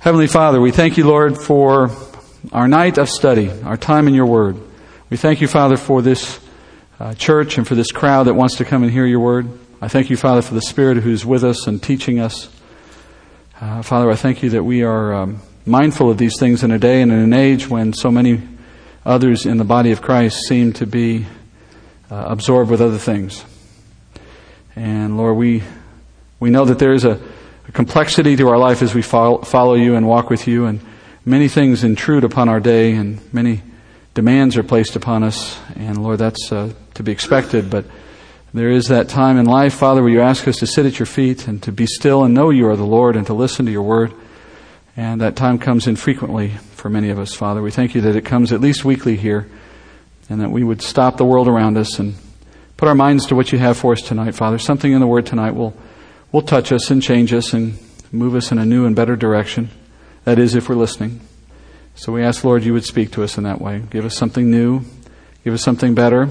Heavenly Father, we thank you, Lord, for our night of study, our time in your word. We thank you, Father, for this uh, church and for this crowd that wants to come and hear your word. I thank you, Father, for the Spirit who's with us and teaching us. Uh, Father, I thank you that we are um, mindful of these things in a day and in an age when so many others in the body of Christ seem to be uh, absorbed with other things. And Lord, we, we know that there is a, complexity to our life as we follow, follow you and walk with you, and many things intrude upon our day, and many demands are placed upon us. And Lord, that's uh, to be expected, but there is that time in life, Father, where you ask us to sit at your feet and to be still and know you are the Lord and to listen to your word. And that time comes infrequently for many of us, Father. We thank you that it comes at least weekly here and that we would stop the world around us and put our minds to what you have for us tonight, Father. Something in the word tonight will will touch us and change us and move us in a new and better direction. That is, if we're listening. So we ask, Lord, you would speak to us in that way. Give us something new. Give us something better.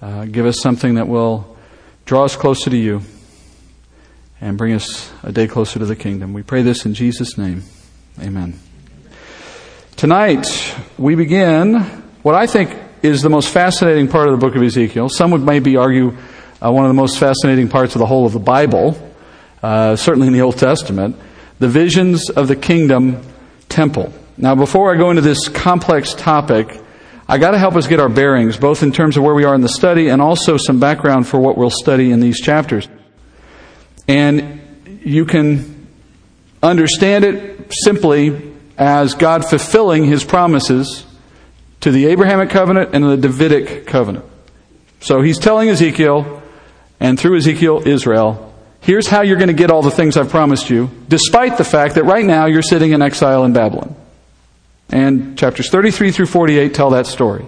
Uh, give us something that will draw us closer to you and bring us a day closer to the kingdom. We pray this in Jesus' name. Amen. Tonight, we begin what I think is the most fascinating part of the book of Ezekiel. Some would maybe argue uh, one of the most fascinating parts of the whole of the Bible, uh, certainly in the Old Testament, the visions of the kingdom temple. Now, before I go into this complex topic, I got to help us get our bearings, both in terms of where we are in the study and also some background for what we'll study in these chapters. And you can understand it simply as God fulfilling his promises to the Abrahamic covenant and the Davidic covenant. So he's telling Ezekiel, and through Ezekiel, Israel, here's how you're going to get all the things I've promised you, despite the fact that right now you're sitting in exile in Babylon. And chapters 33 through 48 tell that story.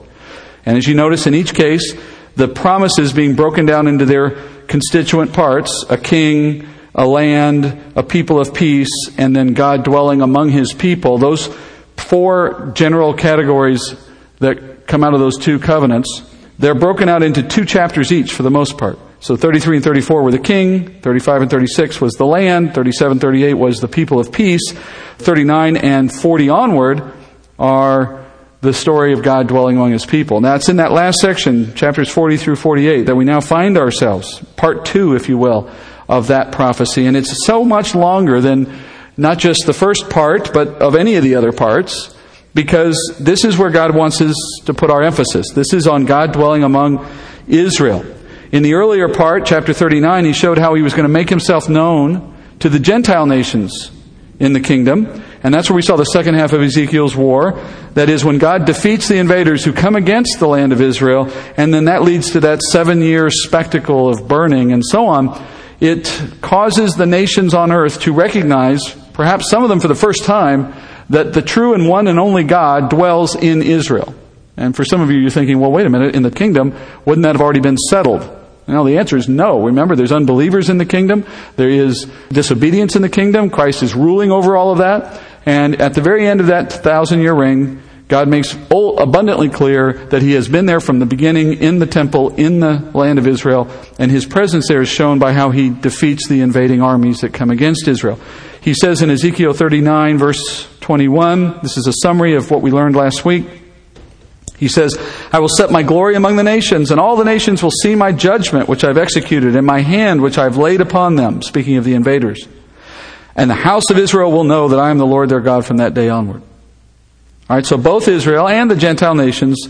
And as you notice in each case, the promises being broken down into their constituent parts a king, a land, a people of peace, and then God dwelling among his people. Those four general categories that come out of those two covenants, they're broken out into two chapters each for the most part. So 33 and 34 were the king, 35 and 36 was the land, 37 38 was the people of peace, 39 and 40 onward are the story of God dwelling among his people. Now it's in that last section, chapters 40 through 48, that we now find ourselves, part two, if you will, of that prophecy. And it's so much longer than not just the first part, but of any of the other parts, because this is where God wants us to put our emphasis. This is on God dwelling among Israel. In the earlier part, chapter 39, he showed how he was going to make himself known to the Gentile nations in the kingdom. And that's where we saw the second half of Ezekiel's war. That is when God defeats the invaders who come against the land of Israel, and then that leads to that seven year spectacle of burning and so on. It causes the nations on earth to recognize, perhaps some of them for the first time, that the true and one and only God dwells in Israel. And for some of you, you're thinking, well, wait a minute, in the kingdom, wouldn't that have already been settled? Now, the answer is no. Remember, there's unbelievers in the kingdom. There is disobedience in the kingdom. Christ is ruling over all of that. And at the very end of that thousand year reign, God makes abundantly clear that He has been there from the beginning in the temple in the land of Israel, and His presence there is shown by how He defeats the invading armies that come against Israel. He says in Ezekiel 39, verse 21, this is a summary of what we learned last week. He says, I will set my glory among the nations, and all the nations will see my judgment, which I've executed, and my hand, which I've laid upon them, speaking of the invaders. And the house of Israel will know that I am the Lord their God from that day onward. All right, so both Israel and the Gentile nations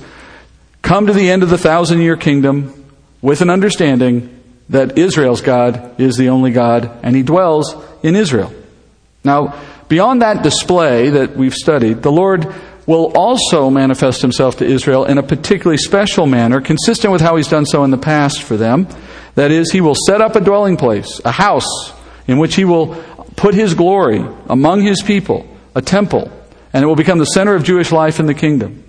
come to the end of the thousand year kingdom with an understanding that Israel's God is the only God, and he dwells in Israel. Now, beyond that display that we've studied, the Lord will also manifest himself to Israel in a particularly special manner, consistent with how he's done so in the past for them. That is, he will set up a dwelling place, a house, in which he will put his glory among his people, a temple, and it will become the center of Jewish life in the kingdom.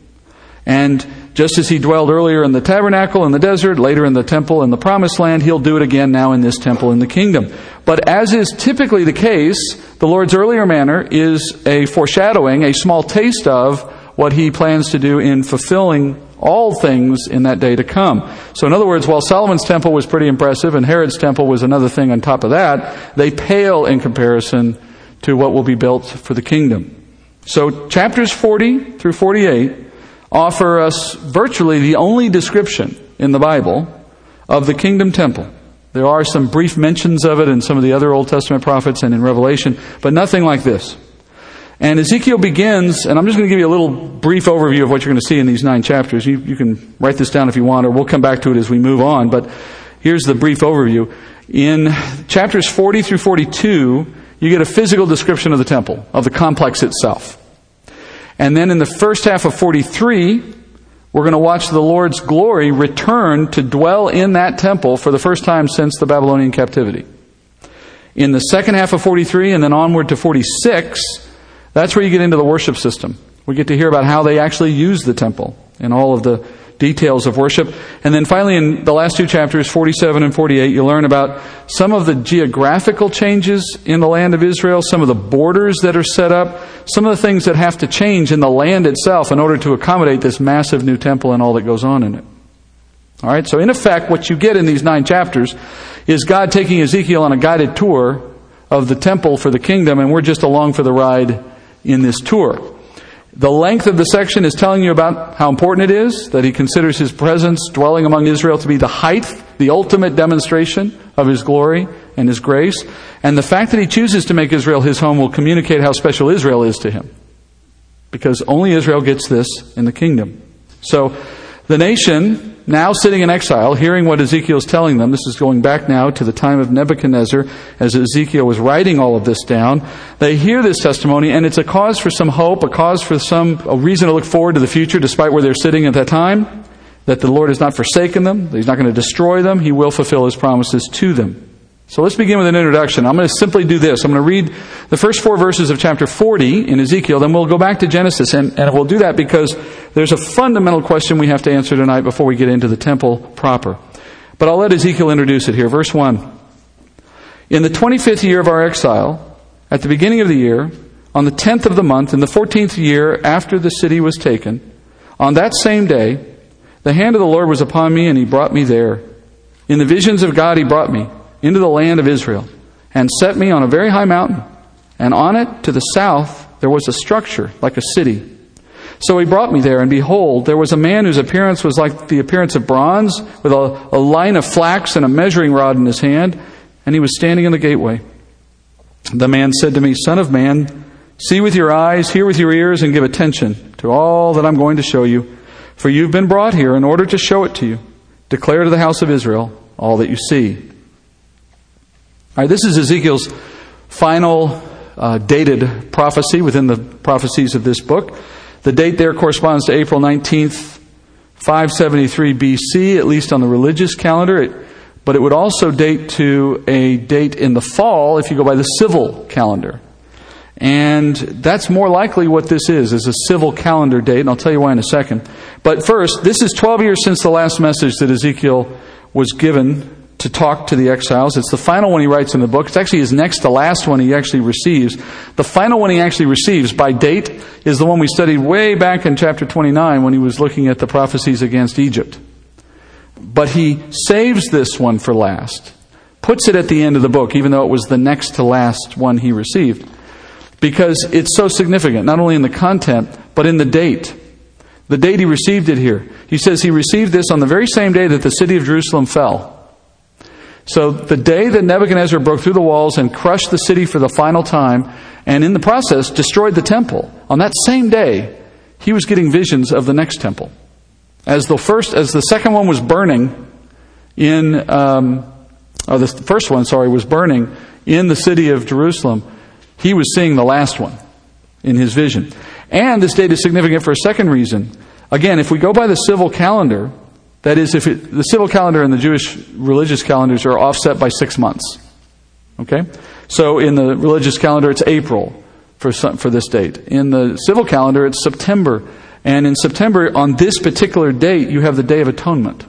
And just as he dwelled earlier in the tabernacle in the desert, later in the temple in the promised land, he'll do it again now in this temple in the kingdom. But as is typically the case, the Lord's earlier manner is a foreshadowing, a small taste of what he plans to do in fulfilling all things in that day to come. So, in other words, while Solomon's temple was pretty impressive and Herod's temple was another thing on top of that, they pale in comparison to what will be built for the kingdom. So chapters 40 through 48 offer us virtually the only description in the Bible of the kingdom temple. There are some brief mentions of it in some of the other Old Testament prophets and in Revelation, but nothing like this. And Ezekiel begins, and I'm just going to give you a little brief overview of what you're going to see in these nine chapters. You, you can write this down if you want, or we'll come back to it as we move on, but here's the brief overview. In chapters 40 through 42, you get a physical description of the temple, of the complex itself. And then in the first half of 43, we're going to watch the Lord's glory return to dwell in that temple for the first time since the Babylonian captivity. In the second half of 43 and then onward to 46, that's where you get into the worship system. We get to hear about how they actually use the temple and all of the details of worship. And then finally, in the last two chapters, 47 and 48, you learn about some of the geographical changes in the land of Israel, some of the borders that are set up, some of the things that have to change in the land itself in order to accommodate this massive new temple and all that goes on in it. All right, so in effect, what you get in these nine chapters is God taking Ezekiel on a guided tour of the temple for the kingdom, and we're just along for the ride in this tour. The length of the section is telling you about how important it is that he considers his presence dwelling among Israel to be the height, the ultimate demonstration of his glory and his grace. And the fact that he chooses to make Israel his home will communicate how special Israel is to him. Because only Israel gets this in the kingdom. So the nation now sitting in exile, hearing what Ezekiel is telling them, this is going back now to the time of Nebuchadnezzar, as Ezekiel was writing all of this down. They hear this testimony, and it's a cause for some hope, a cause for some a reason to look forward to the future, despite where they're sitting at that time. That the Lord has not forsaken them, He's not going to destroy them, He will fulfill His promises to them. So let's begin with an introduction. I'm going to simply do this. I'm going to read the first four verses of chapter 40 in Ezekiel, then we'll go back to Genesis. And, and we'll do that because there's a fundamental question we have to answer tonight before we get into the temple proper. But I'll let Ezekiel introduce it here. Verse 1. In the 25th year of our exile, at the beginning of the year, on the 10th of the month, in the 14th year after the city was taken, on that same day, the hand of the Lord was upon me and he brought me there. In the visions of God, he brought me into the land of Israel and set me on a very high mountain. And on it, to the south, there was a structure like a city. So he brought me there, and behold, there was a man whose appearance was like the appearance of bronze, with a, a line of flax and a measuring rod in his hand, and he was standing in the gateway. The man said to me, Son of man, see with your eyes, hear with your ears, and give attention to all that I'm going to show you. For you've been brought here in order to show it to you. Declare to the house of Israel all that you see. All right, this is Ezekiel's final uh, dated prophecy within the prophecies of this book. The date there corresponds to April 19th, 573 BC, at least on the religious calendar. It, but it would also date to a date in the fall if you go by the civil calendar. And that's more likely what this is, is a civil calendar date, and I'll tell you why in a second. But first, this is 12 years since the last message that Ezekiel was given to talk to the exiles. It's the final one he writes in the book. It's actually his next to last one he actually receives. The final one he actually receives by date is the one we studied way back in chapter 29 when he was looking at the prophecies against Egypt. But he saves this one for last, puts it at the end of the book, even though it was the next to last one he received, because it's so significant, not only in the content, but in the date. The date he received it here. He says he received this on the very same day that the city of Jerusalem fell. So the day that Nebuchadnezzar broke through the walls and crushed the city for the final time, and in the process destroyed the temple, on that same day, he was getting visions of the next temple. As the first, as the second one was burning in, um, or the first one, sorry, was burning in the city of Jerusalem, he was seeing the last one in his vision. And this date is significant for a second reason. Again, if we go by the civil calendar, that is, if it, the civil calendar and the Jewish religious calendars are offset by six months. Okay? So in the religious calendar, it's April for, some, for this date. In the civil calendar, it's September. And in September, on this particular date, you have the Day of Atonement.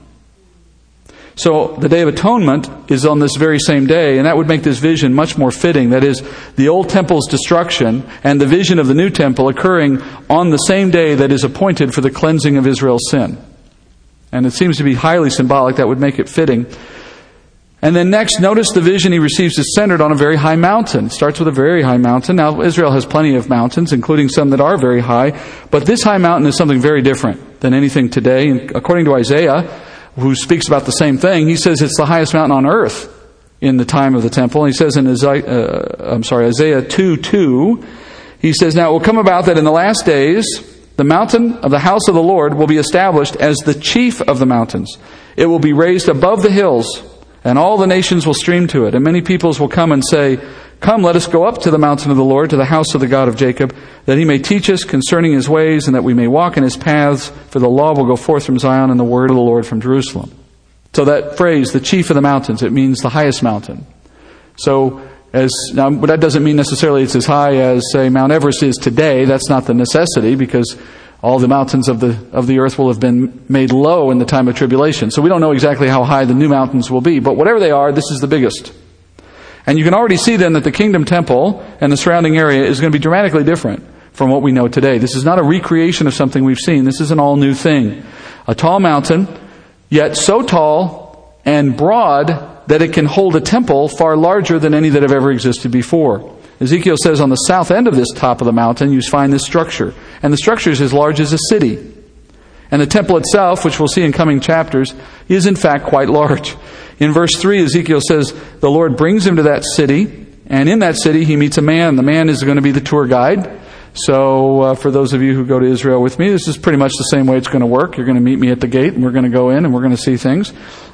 So the Day of Atonement is on this very same day, and that would make this vision much more fitting. That is, the old temple's destruction and the vision of the new temple occurring on the same day that is appointed for the cleansing of Israel's sin. And it seems to be highly symbolic. That would make it fitting. And then next, notice the vision he receives is centered on a very high mountain. It starts with a very high mountain. Now, Israel has plenty of mountains, including some that are very high, but this high mountain is something very different than anything today. And according to Isaiah, who speaks about the same thing, he says it's the highest mountain on earth in the time of the temple. He says in Isaiah, uh, I'm sorry, Isaiah 2 2, he says, Now it will come about that in the last days, the mountain of the house of the Lord will be established as the chief of the mountains. It will be raised above the hills and all the nations will stream to it, and many peoples will come and say, Come, let us go up to the mountain of the Lord, to the house of the God of Jacob, that he may teach us concerning his ways, and that we may walk in his paths, for the law will go forth from Zion, and the word of the Lord from Jerusalem. So that phrase, the chief of the mountains, it means the highest mountain. So, as, now, that doesn't mean necessarily it's as high as, say, Mount Everest is today. That's not the necessity, because all the mountains of the, of the earth will have been made low in the time of tribulation. So we don't know exactly how high the new mountains will be, but whatever they are, this is the biggest. And you can already see then that the kingdom temple and the surrounding area is going to be dramatically different from what we know today. This is not a recreation of something we've seen. This is an all new thing. A tall mountain, yet so tall and broad that it can hold a temple far larger than any that have ever existed before. Ezekiel says on the south end of this top of the mountain, you find this structure. And the structure is as large as a city. And the temple itself, which we'll see in coming chapters, is in fact quite large. In verse 3, Ezekiel says, The Lord brings him to that city, and in that city he meets a man. The man is going to be the tour guide. So, uh, for those of you who go to Israel with me, this is pretty much the same way it's going to work. You're going to meet me at the gate, and we're going to go in, and we're going to see things.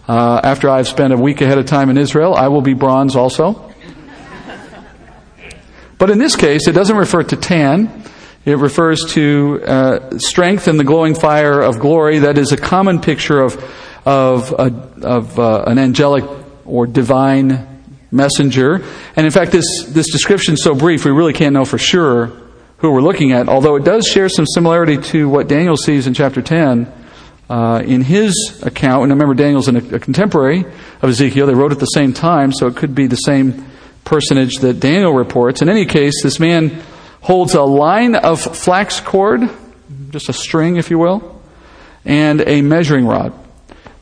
Uh, after I've spent a week ahead of time in Israel, I will be bronze also. But in this case, it doesn't refer to tan. It refers to uh, strength in the glowing fire of glory. That is a common picture of, of, a, of uh, an angelic or divine messenger. And in fact, this, this description is so brief, we really can't know for sure who we're looking at, although it does share some similarity to what Daniel sees in chapter 10. Uh, in his account, and I remember Daniel's a, a contemporary of Ezekiel, they wrote at the same time, so it could be the same personage that Daniel reports. In any case, this man holds a line of flax cord, just a string, if you will, and a measuring rod.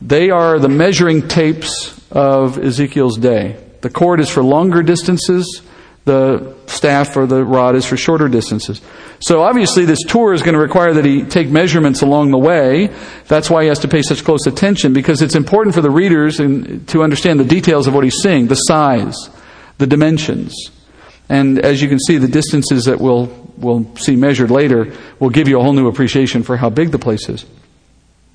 They are the measuring tapes of Ezekiel's day. The cord is for longer distances, the staff or the rod is for shorter distances. So obviously this tour is going to require that he take measurements along the way. That's why he has to pay such close attention because it's important for the readers to understand the details of what he's seeing, the size, the dimensions. And as you can see, the distances that we'll, we'll see measured later will give you a whole new appreciation for how big the place is.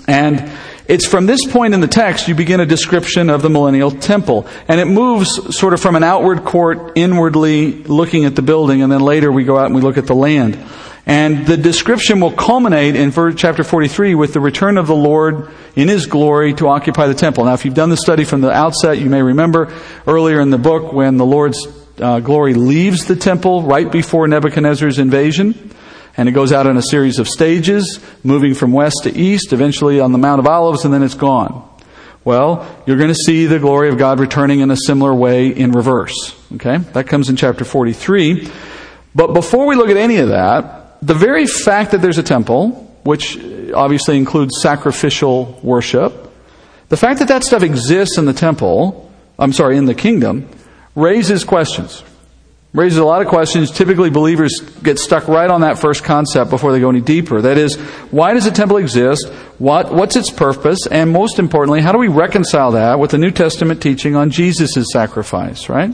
And it's from this point in the text you begin a description of the millennial temple. And it moves sort of from an outward court inwardly looking at the building, and then later we go out and we look at the land. And the description will culminate in chapter 43 with the return of the Lord in His glory to occupy the temple. Now, if you've done the study from the outset, you may remember earlier in the book when the Lord's uh, glory leaves the temple right before Nebuchadnezzar's invasion. And it goes out in a series of stages, moving from west to east, eventually on the Mount of Olives, and then it's gone. Well, you're going to see the glory of God returning in a similar way in reverse. Okay? That comes in chapter 43. But before we look at any of that, the very fact that there's a temple, which uh, obviously includes sacrificial worship, the fact that that stuff exists in the temple, I'm sorry, in the kingdom, raises questions. Raises a lot of questions. Typically, believers get stuck right on that first concept before they go any deeper. That is, why does a temple exist? What, what's its purpose? And most importantly, how do we reconcile that with the New Testament teaching on Jesus' sacrifice, right?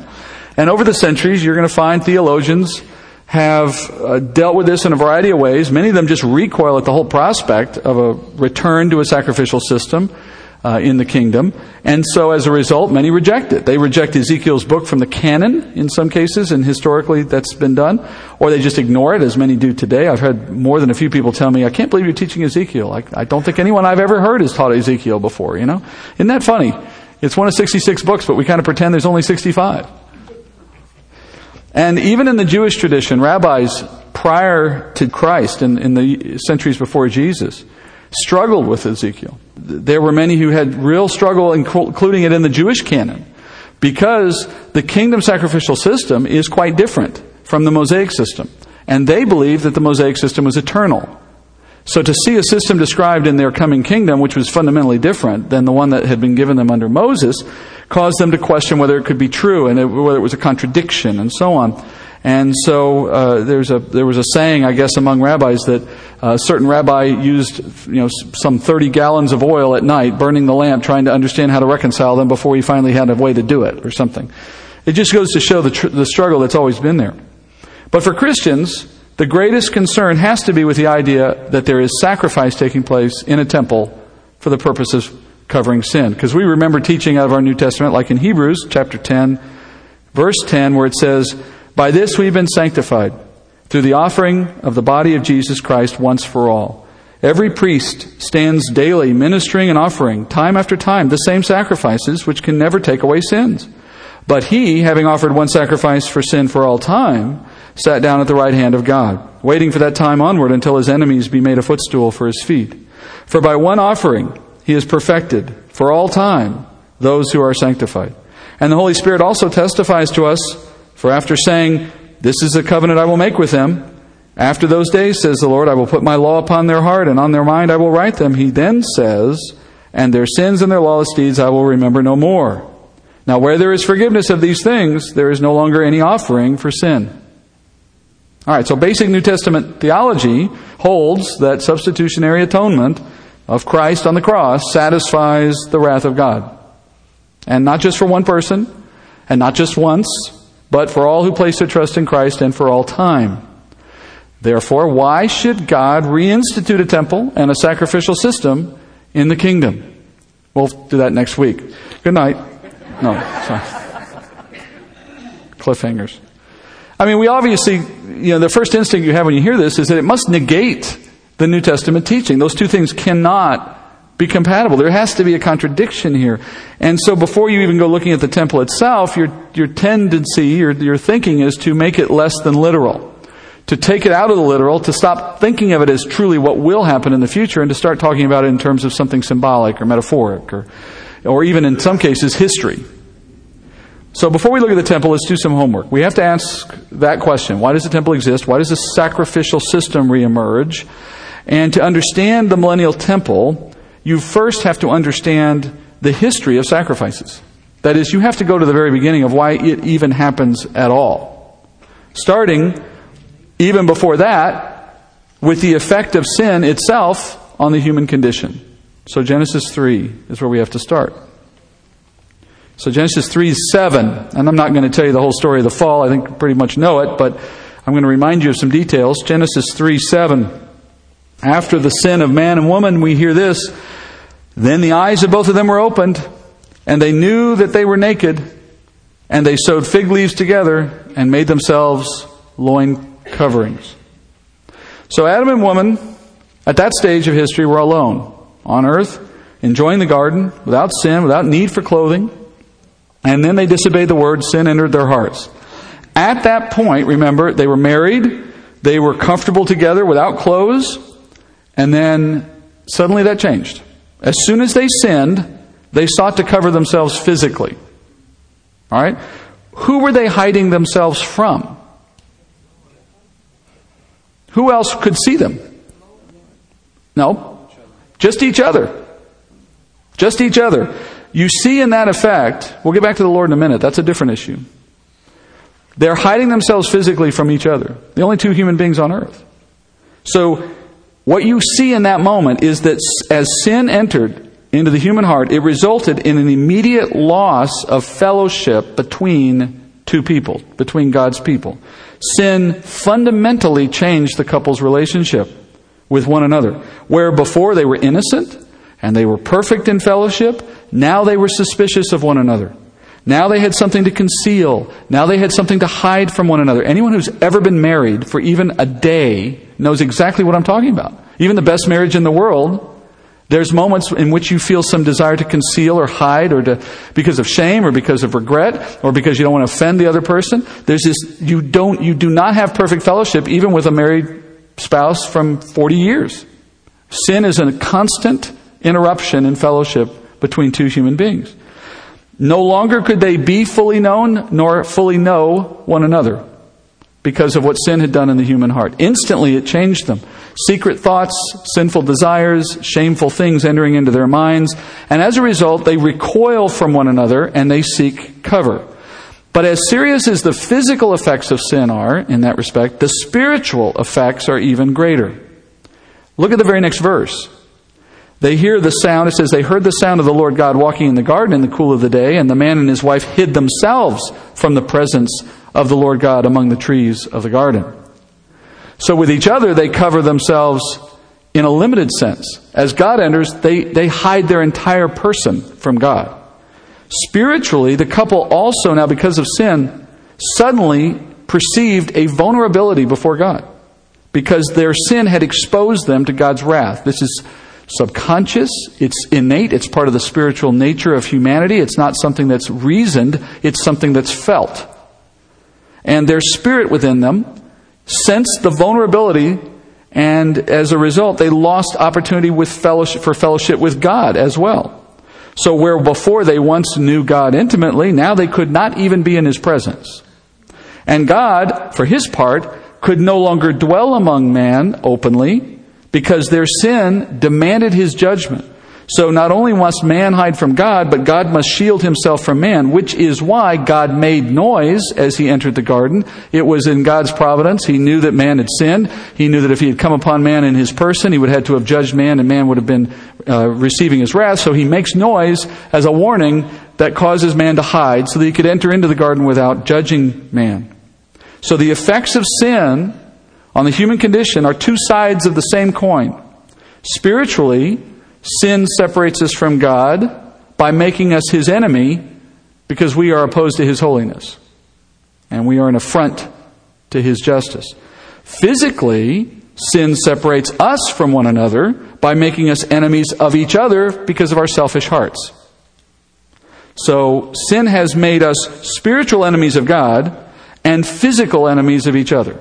And over the centuries, you're going to find theologians have uh, dealt with this in a variety of ways. Many of them just recoil at the whole prospect of a return to a sacrificial system uh, in the kingdom. And so as a result, many reject it. They reject Ezekiel's book from the canon in some cases, and historically that's been done. Or they just ignore it, as many do today. I've had more than a few people tell me, I can't believe you're teaching Ezekiel. I, I don't think anyone I've ever heard has taught Ezekiel before, you know? Isn't that funny? It's one of 66 books, but we kind of pretend there's only 65. And even in the Jewish tradition, rabbis prior to Christ, in, in the centuries before Jesus, struggled with Ezekiel. There were many who had real struggle, including it in the Jewish canon, because the kingdom sacrificial system is quite different from the Mosaic system. And they believed that the Mosaic system was eternal. So to see a system described in their coming kingdom, which was fundamentally different than the one that had been given them under Moses, caused them to question whether it could be true and whether it was a contradiction and so on. And so uh, there's a, there was a saying, I guess, among rabbis that a certain rabbi used you know, some 30 gallons of oil at night, burning the lamp, trying to understand how to reconcile them before he finally had a way to do it or something. It just goes to show the, tr- the struggle that's always been there. But for Christians, the greatest concern has to be with the idea that there is sacrifice taking place in a temple for the purpose of covering sin. Because we remember teaching out of our New Testament, like in Hebrews chapter 10, verse 10, where it says, By this we've been sanctified, through the offering of the body of Jesus Christ once for all. Every priest stands daily ministering and offering, time after time, the same sacrifices which can never take away sins. But he, having offered one sacrifice for sin for all time, sat down at the right hand of God, waiting for that time onward until his enemies be made a footstool for his feet. For by one offering he has perfected for all time those who are sanctified. And the Holy Spirit also testifies to us, for after saying, This is the covenant I will make with them, after those days, says the Lord, I will put my law upon their heart, and on their mind I will write them. He then says, And their sins and their lawless deeds I will remember no more. Now, where there is forgiveness of these things, there is no longer any offering for sin. All right, so basic New Testament theology holds that substitutionary atonement of Christ on the cross satisfies the wrath of God. And not just for one person, and not just once, but for all who place their trust in Christ and for all time. Therefore, why should God reinstitute a temple and a sacrificial system in the kingdom? We'll do that next week. Good night. No, sorry. Cliffhangers. I mean, we obviously, you know, the first instinct you have when you hear this is that it must negate the New Testament teaching. Those two things cannot be compatible. There has to be a contradiction here. And so before you even go looking at the temple itself, your, your tendency, your, your thinking is to make it less than literal. To take it out of the literal, to stop thinking of it as truly what will happen in the future, and to start talking about it in terms of something symbolic or metaphoric or, or even in some cases history. So before we look at the temple, let's do some homework. We have to ask that question. Why does the temple exist? Why does the sacrificial system reemerge? And to understand the millennial temple, you first have to understand the history of sacrifices. That is, you have to go to the very beginning of why it even happens at all. Starting even before that with the effect of sin itself on the human condition. So Genesis 3 is where we have to start. So Genesis 3 7, and I'm not going to tell you the whole story of the fall, I think you pretty much know it, but I'm going to remind you of some details. Genesis 3 7. After the sin of man and woman, we hear this. Then the eyes of both of them were opened, and they knew that they were naked, and they sewed fig leaves together and made themselves loin coverings. So Adam and woman, at that stage of history, were alone on earth, enjoying the garden without sin, without need for clothing. And then they disobeyed the word, sin entered their hearts. At that point, remember, they were married, they were comfortable together without clothes, and then suddenly that changed. As soon as they sinned, they sought to cover themselves physically. All right? Who were they hiding themselves from? Who else could see them? No. Just each other. Just each other. You see in that effect, we'll get back to the Lord in a minute, that's a different issue. They're hiding themselves physically from each other, the only two human beings on earth. So, what you see in that moment is that as sin entered into the human heart, it resulted in an immediate loss of fellowship between two people, between God's people. Sin fundamentally changed the couple's relationship with one another. Where before they were innocent and they were perfect in fellowship, now they were suspicious of one another. Now they had something to conceal. Now they had something to hide from one another. Anyone who's ever been married for even a day knows exactly what I'm talking about. Even the best marriage in the world, there's moments in which you feel some desire to conceal or hide or to, because of shame or because of regret or because you don't want to offend the other person. There's this, you don't, you do not have perfect fellowship even with a married spouse from 40 years. Sin is a constant interruption in fellowship between two human beings. No longer could they be fully known nor fully know one another. Because of what sin had done in the human heart. Instantly, it changed them. Secret thoughts, sinful desires, shameful things entering into their minds. And as a result, they recoil from one another and they seek cover. But as serious as the physical effects of sin are in that respect, the spiritual effects are even greater. Look at the very next verse. They hear the sound, it says, they heard the sound of the Lord God walking in the garden in the cool of the day, and the man and his wife hid themselves from the presence of the Lord God among the trees of the garden. So with each other, they cover themselves in a limited sense. As God enters, they, they hide their entire person from God. Spiritually, the couple also, now because of sin, suddenly perceived a vulnerability before God because their sin had exposed them to God's wrath. This is subconscious, it's innate, it's part of the spiritual nature of humanity. It's not something that's reasoned, it's something that's felt. And their spirit within them sensed the vulnerability, and as a result, they lost opportunity with fellowship, for fellowship with God as well. So, where before they once knew God intimately, now they could not even be in His presence. And God, for His part, could no longer dwell among man openly because their sin demanded His judgment. So not only must man hide from God, but God must shield himself from man, which is why God made noise as he entered the garden. It was in God's providence. He knew that man had sinned. He knew that if he had come upon man in his person, he would have had to have judged man and man would have been uh, receiving his wrath. So he makes noise as a warning that causes man to hide so that he could enter into the garden without judging man. So the effects of sin on the human condition are two sides of the same coin. Spiritually, Sin separates us from God by making us his enemy because we are opposed to his holiness. And we are an affront to his justice. Physically, sin separates us from one another by making us enemies of each other because of our selfish hearts. So, sin has made us spiritual enemies of God and physical enemies of each other.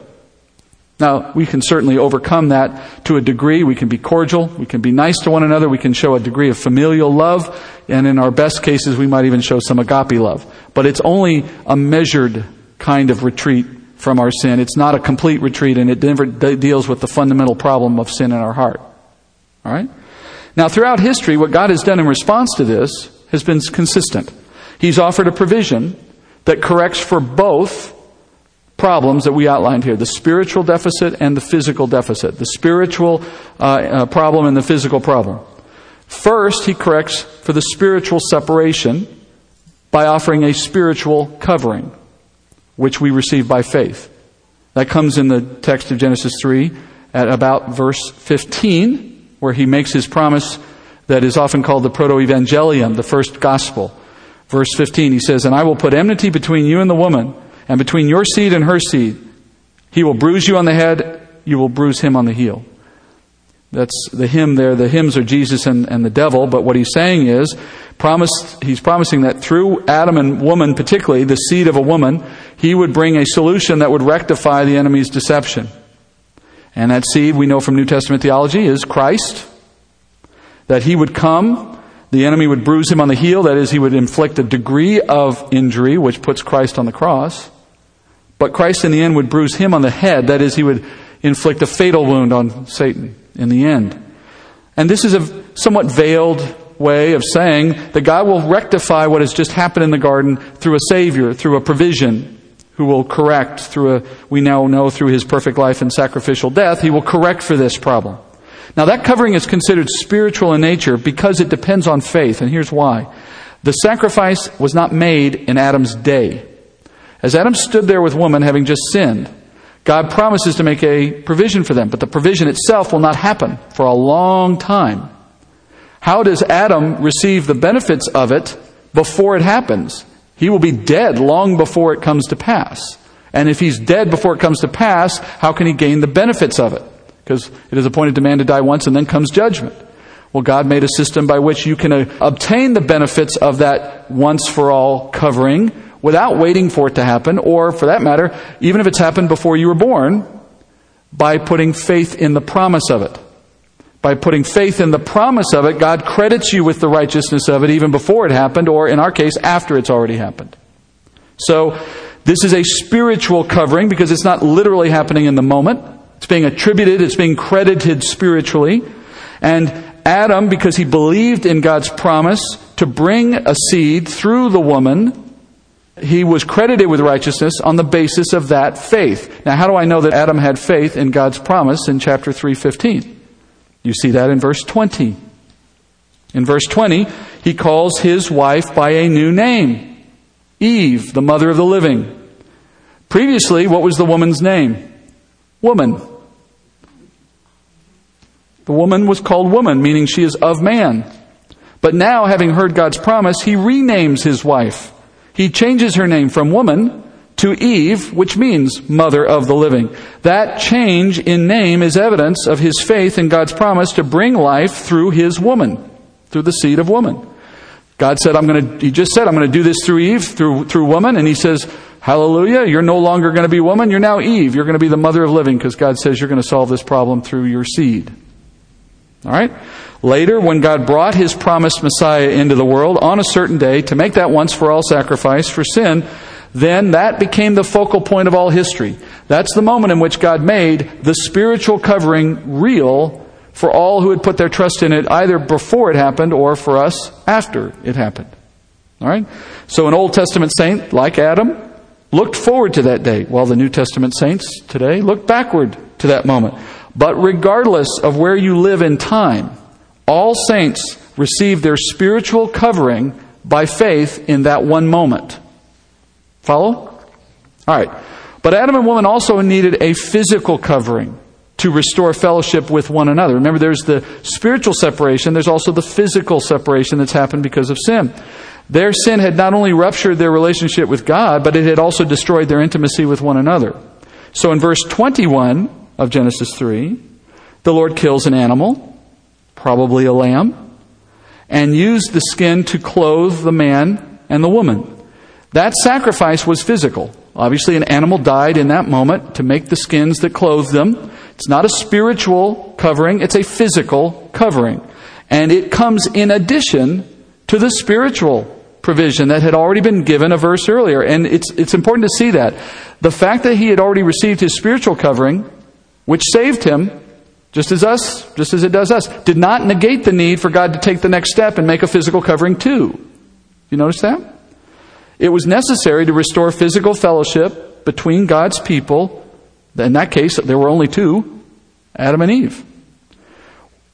Now, we can certainly overcome that to a degree. We can be cordial. We can be nice to one another. We can show a degree of familial love. And in our best cases, we might even show some agape love. But it's only a measured kind of retreat from our sin. It's not a complete retreat, and it never deals with the fundamental problem of sin in our heart. All right? Now, throughout history, what God has done in response to this has been consistent. He's offered a provision that corrects for both problems that we outlined here the spiritual deficit and the physical deficit, the spiritual uh, uh, problem and the physical problem. First, he corrects for the spiritual separation by offering a spiritual covering, which we receive by faith. That comes in the text of Genesis 3 at about verse 15, where he makes his promise that is often called the proto evangelium, the first gospel. Verse 15, he says, And I will put enmity between you and the woman and between your seed and her seed, he will bruise you on the head, you will bruise him on the heel. That's the hymn there. The hymns are Jesus and, and the devil, but what he's saying is, promised, he's promising that through Adam and woman, particularly the seed of a woman, he would bring a solution that would rectify the enemy's deception. And that seed, we know from New Testament theology, is Christ. That he would come the enemy would bruise him on the heel, that is, he would inflict a degree of injury, which puts Christ on the cross. But Christ in the end would bruise him on the head. That is, he would inflict a fatal wound on Satan in the end. And this is a somewhat veiled way of saying that God will rectify what has just happened in the garden through a Savior, through a provision, who will correct through a, we now know through his perfect life and sacrificial death, he will correct for this problem. Now that covering is considered spiritual in nature because it depends on faith, and here's why. The sacrifice was not made in Adam's day. As Adam stood there with woman having just sinned, God promises to make a provision for them, but the provision itself will not happen for a long time. How does Adam receive the benefits of it before it happens? He will be dead long before it comes to pass. And if he's dead before it comes to pass, how can he gain the benefits of it? Because it is appointed to man to die once and then comes judgment. Well, God made a system by which you can uh, obtain the benefits of that once for all covering without waiting for it to happen, or for that matter, even if it's happened before you were born, by putting faith in the promise of it. By putting faith in the promise of it, God credits you with the righteousness of it even before it happened, or in our case, after it's already happened. So, This is a spiritual covering because it's not literally happening in the moment. It's being attributed, it's being credited spiritually. And Adam, because he believed in God's promise to bring a seed through the woman, he was credited with righteousness on the basis of that faith. Now, how do I know that Adam had faith in God's promise in chapter 3:15? You see that in verse 20. In verse 20, he calls his wife by a new name. Eve, the mother of the living. Previously, what was the woman's name? Woman. The woman was called woman, meaning she is of man. But now, having heard God's promise, he renames his wife. He changes her name from woman to Eve, which means mother of the living. That change in name is evidence of his faith in God's promise to bring life through his woman, through the seed of woman. God said, I'm going to, he just said, I'm going to do this through Eve, through, through woman. And he says, hallelujah, you're no longer going to be woman, you're now Eve. You're going to be the mother of living because God says you're going to solve this problem through your seed. All right? Later, when God brought his promised Messiah into the world on a certain day to make that once for all sacrifice for sin, then that became the focal point of all history. That's the moment in which God made the spiritual covering real for all who had put their trust in it either before it happened or for us after it happened. All right? So an Old Testament saint like Adam looked forward to that day, while the New Testament saints today look backward to that moment. But regardless of where you live in time, all saints receive their spiritual covering by faith in that one moment. Follow? All right. But Adam and woman also needed a physical covering to restore fellowship with one another. Remember, there's the spiritual separation, there's also the physical separation that's happened because of sin. Their sin had not only ruptured their relationship with God, but it had also destroyed their intimacy with one another. So in verse 21 of Genesis 3, the Lord kills an animal probably a lamb, and used the skin to clothe the man and the woman. That sacrifice was physical. Obviously, an animal died in that moment to make the skins that clothed them. It's not a spiritual covering, it's a physical covering. And it comes in addition to the spiritual provision that had already been given a verse earlier. And it's, it's important to see that. The fact that he had already received his spiritual covering, which saved him, just as us, just as it does us, did not negate the need for God to take the next step and make a physical covering too. You notice that? It was necessary to restore physical fellowship between God's people. In that case, there were only two Adam and Eve.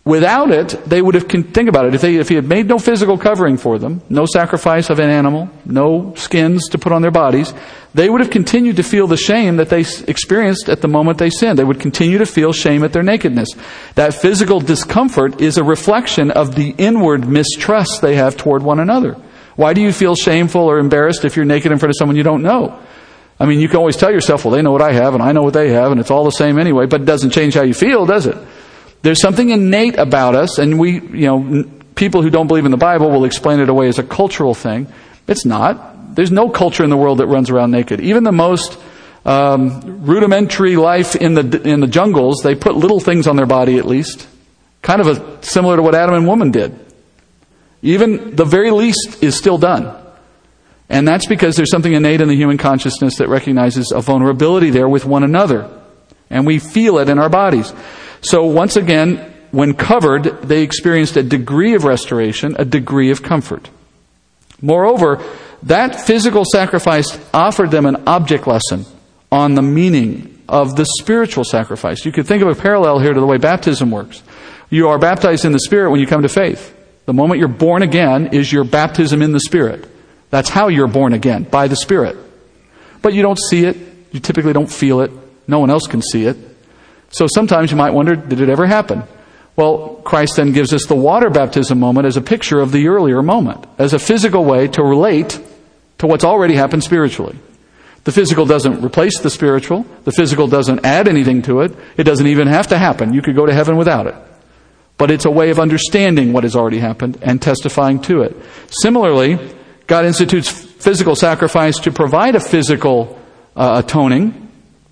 Without it, they would have, think about it, if, they, if he had made no physical covering for them, no sacrifice of an animal, no skins to put on their bodies, they would have continued to feel the shame that they experienced at the moment they sinned. They would continue to feel shame at their nakedness. That physical discomfort is a reflection of the inward mistrust they have toward one another. Why do you feel shameful or embarrassed if you're naked in front of someone you don't know? I mean, you can always tell yourself, well, they know what I have and I know what they have and it's all the same anyway, but it doesn't change how you feel, does it? There's something innate about us, and we, you know, people who don't believe in the Bible will explain it away as a cultural thing. It's not. There's no culture in the world that runs around naked. Even the most um, rudimentary life in the in the jungles, they put little things on their body at least, kind of a, similar to what Adam and woman did. Even the very least is still done. And that's because there's something innate in the human consciousness that recognizes a vulnerability there with one another. And we feel it in our bodies. So once again, when covered, they experienced a degree of restoration, a degree of comfort. Moreover, that physical sacrifice offered them an object lesson on the meaning of the spiritual sacrifice. You could think of a parallel here to the way baptism works. You are baptized in the Spirit when you come to faith. The moment you're born again is your baptism in the Spirit. That's how you're born again, by the Spirit. But you don't see it. You typically don't feel it. No one else can see it. So sometimes you might wonder, did it ever happen? Well, Christ then gives us the water baptism moment as a picture of the earlier moment, as a physical way to relate to what's already happened spiritually. The physical doesn't replace the spiritual. The physical doesn't add anything to it. It doesn't even have to happen. You could go to heaven without it. But it's a way of understanding what has already happened and testifying to it. Similarly, God institutes physical sacrifice to provide a physical uh, atoning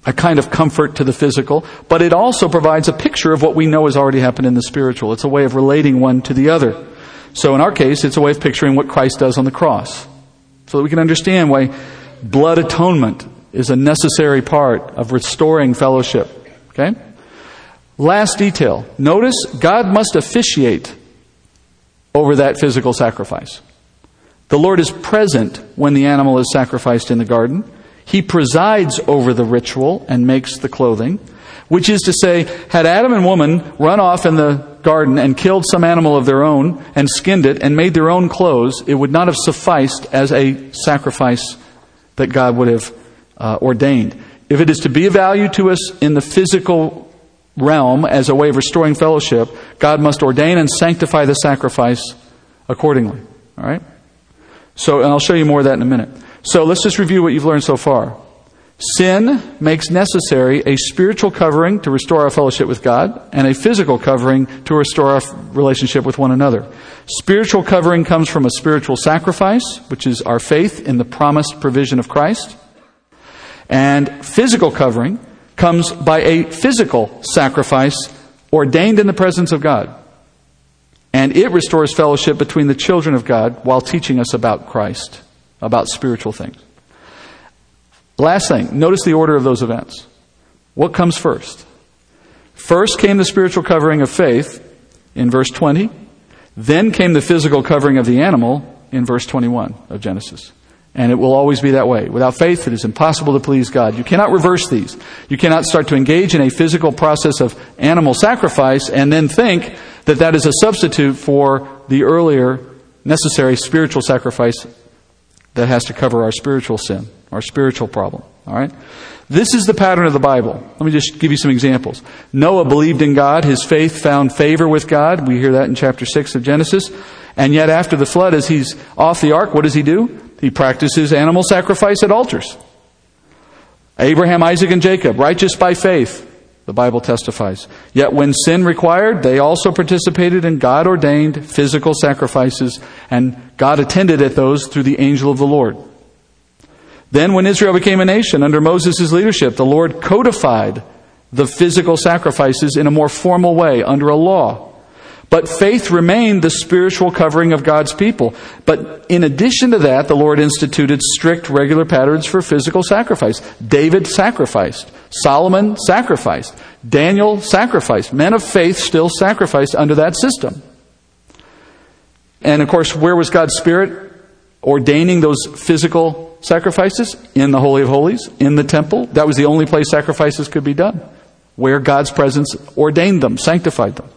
a kind of comfort to the physical, but it also provides a picture of what we know has already happened in the spiritual. It's a way of relating one to the other. So in our case, it's a way of picturing what Christ does on the cross. So that we can understand why blood atonement is a necessary part of restoring fellowship. Okay? Last detail. Notice God must officiate over that physical sacrifice. The Lord is present when the animal is sacrificed in the garden. He presides over the ritual and makes the clothing, which is to say, had Adam and woman run off in the garden and killed some animal of their own and skinned it and made their own clothes, it would not have sufficed as a sacrifice that God would have uh, ordained. If it is to be of value to us in the physical realm as a way of restoring fellowship, God must ordain and sanctify the sacrifice accordingly. All right? So, and I'll show you more of that in a minute. So let's just review what you've learned so far. Sin makes necessary a spiritual covering to restore our fellowship with God and a physical covering to restore our relationship with one another. Spiritual covering comes from a spiritual sacrifice, which is our faith in the promised provision of Christ. And physical covering comes by a physical sacrifice ordained in the presence of God. And it restores fellowship between the children of God while teaching us about Christ, about spiritual things. Last thing, notice the order of those events. What comes first? First came the spiritual covering of faith in verse 20. Then came the physical covering of the animal in verse 21 of Genesis. And it will always be that way. Without faith, it is impossible to please God. You cannot reverse these. You cannot start to engage in a physical process of animal sacrifice and then think that that is a substitute for the earlier necessary spiritual sacrifice that has to cover our spiritual sin, our spiritual problem. All right? This is the pattern of the Bible. Let me just give you some examples. Noah believed in God. His faith found favor with God. We hear that in chapter 6 of Genesis. And yet, after the flood, as he's off the ark, what does he do? He practices animal sacrifice at altars. Abraham, Isaac, and Jacob, righteous by faith, the Bible testifies. Yet when sin required, they also participated in God ordained physical sacrifices, and God attended at those through the angel of the Lord. Then, when Israel became a nation under Moses' leadership, the Lord codified the physical sacrifices in a more formal way under a law. But faith remained the spiritual covering of God's people. But in addition to that, the Lord instituted strict regular patterns for physical sacrifice. David sacrificed. Solomon sacrificed. Daniel sacrificed. Men of faith still sacrificed under that system. And of course, where was God's Spirit ordaining those physical sacrifices? In the Holy of Holies, in the temple. That was the only place sacrifices could be done. Where God's presence ordained them, sanctified them.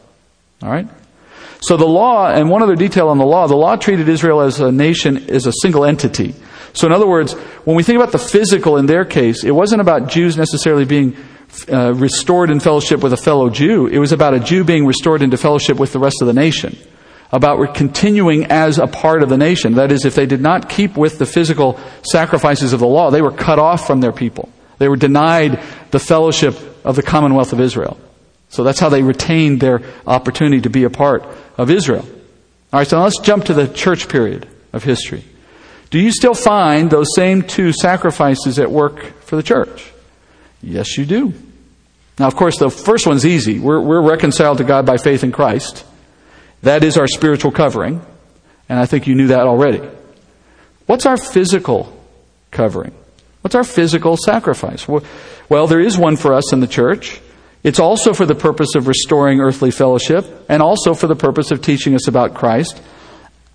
All right? So the law, and one other detail on the law, the law treated Israel as a nation, as a single entity. So in other words, when we think about the physical in their case, it wasn't about Jews necessarily being uh, restored in fellowship with a fellow Jew. It was about a Jew being restored into fellowship with the rest of the nation. About continuing as a part of the nation. That is, if they did not keep with the physical sacrifices of the law, they were cut off from their people. They were denied the fellowship of the commonwealth of Israel. So that's how they retained their opportunity to be a part of Israel. All right, so let's jump to the church period of history. Do you still find those same two sacrifices at work for the church? Yes, you do. Now, of course, the first one's easy. We're, we're reconciled to God by faith in Christ. That is our spiritual covering. And I think you knew that already. What's our physical covering? What's our physical sacrifice? Well, there is one for us in the church. It's also for the purpose of restoring earthly fellowship and also for the purpose of teaching us about Christ.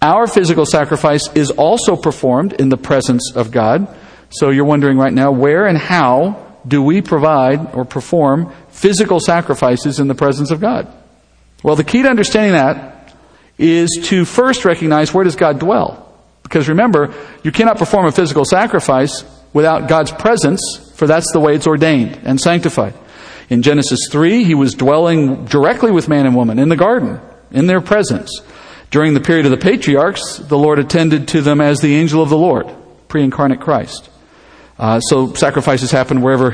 Our physical sacrifice is also performed in the presence of God. So you're wondering right now, where and how do we provide or perform physical sacrifices in the presence of God? Well, the key to understanding that is to first recognize where does God dwell? Because remember, you cannot perform a physical sacrifice without God's presence, for that's the way it's ordained and sanctified. In Genesis 3, he was dwelling directly with man and woman in the garden, in their presence. During the period of the patriarchs, the Lord attended to them as the angel of the Lord, pre incarnate Christ. Uh, so sacrifices happened wherever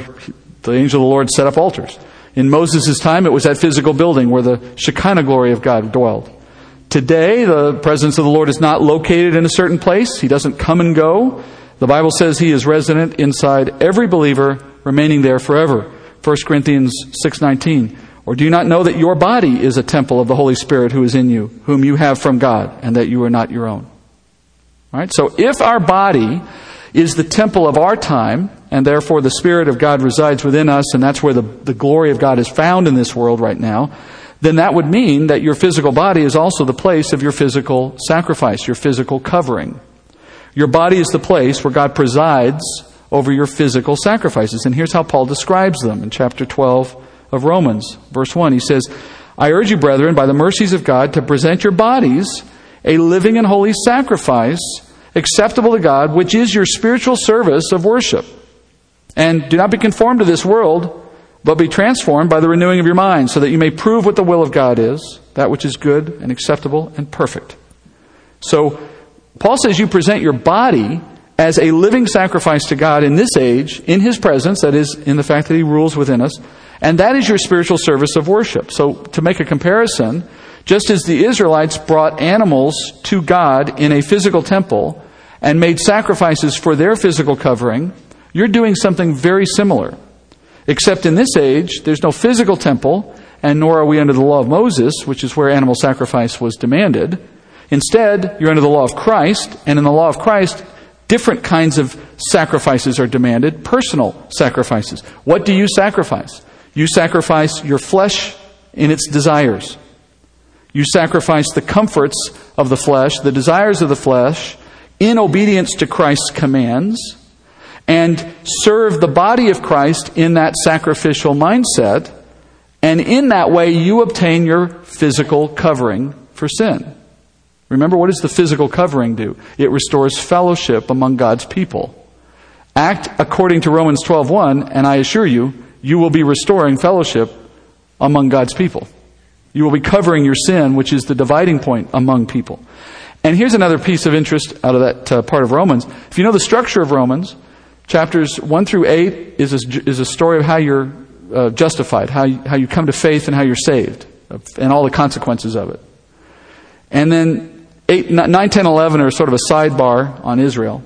the angel of the Lord set up altars. In Moses' time, it was that physical building where the Shekinah glory of God dwelled. Today, the presence of the Lord is not located in a certain place. He doesn't come and go. The Bible says He is resident inside every believer, remaining there forever. 1 Corinthians 6:19. Or do you not know that your body is a temple of the Holy Spirit who is in you, whom you have from God, and that you are not your own? Right? So if our body is the temple of our time, and therefore the Spirit of God resides within us, and that's where the, the glory of God is found in this world right now, then that would mean that your physical body is also the place of your physical sacrifice, your physical covering. Your body is the place where God presides over your physical sacrifices. And here's how Paul describes them in chapter 12 of Romans, verse 1. He says, I urge you, brethren, by the mercies of God, to present your bodies a living and holy sacrifice acceptable to God, which is your spiritual service of worship. And do not be conformed to this world, but be transformed by the renewing of your mind, so that you may prove what the will of God is, that which is good and acceptable and perfect. So, Paul says you present your body as a living sacrifice to God in this age, in His presence, that is, in the fact that He rules within us, and that is your spiritual service of worship. So, to make a comparison, just as the Israelites brought animals to God in a physical temple and made sacrifices for their physical covering, you're doing something very similar. Except in this age, there's no physical temple, and nor are we under the law of Moses, which is where animal sacrifice was demanded. Instead, you're under the law of Christ, and in the law of Christ, different kinds of sacrifices are demanded, personal sacrifices. What do you sacrifice? You sacrifice your flesh in its desires. You sacrifice the comforts of the flesh, the desires of the flesh, in obedience to Christ's commands, and serve the body of Christ in that sacrificial mindset. And in that way, you obtain your physical covering for sin. Remember, what does the physical covering do? It restores fellowship among God's people. Act according to Romans 12:1, and I assure you, you will be restoring fellowship among God's people. You will be covering your sin, which is the dividing point among people. And here's another piece of interest out of that uh, part of Romans. If you know the structure of Romans, chapters 1 through 8 is a, is a story of how you're uh, justified, how you, how you come to faith, and how you're saved, and all the consequences of it. And then 8, 9, 10, 11 are sort of a sidebar on Israel.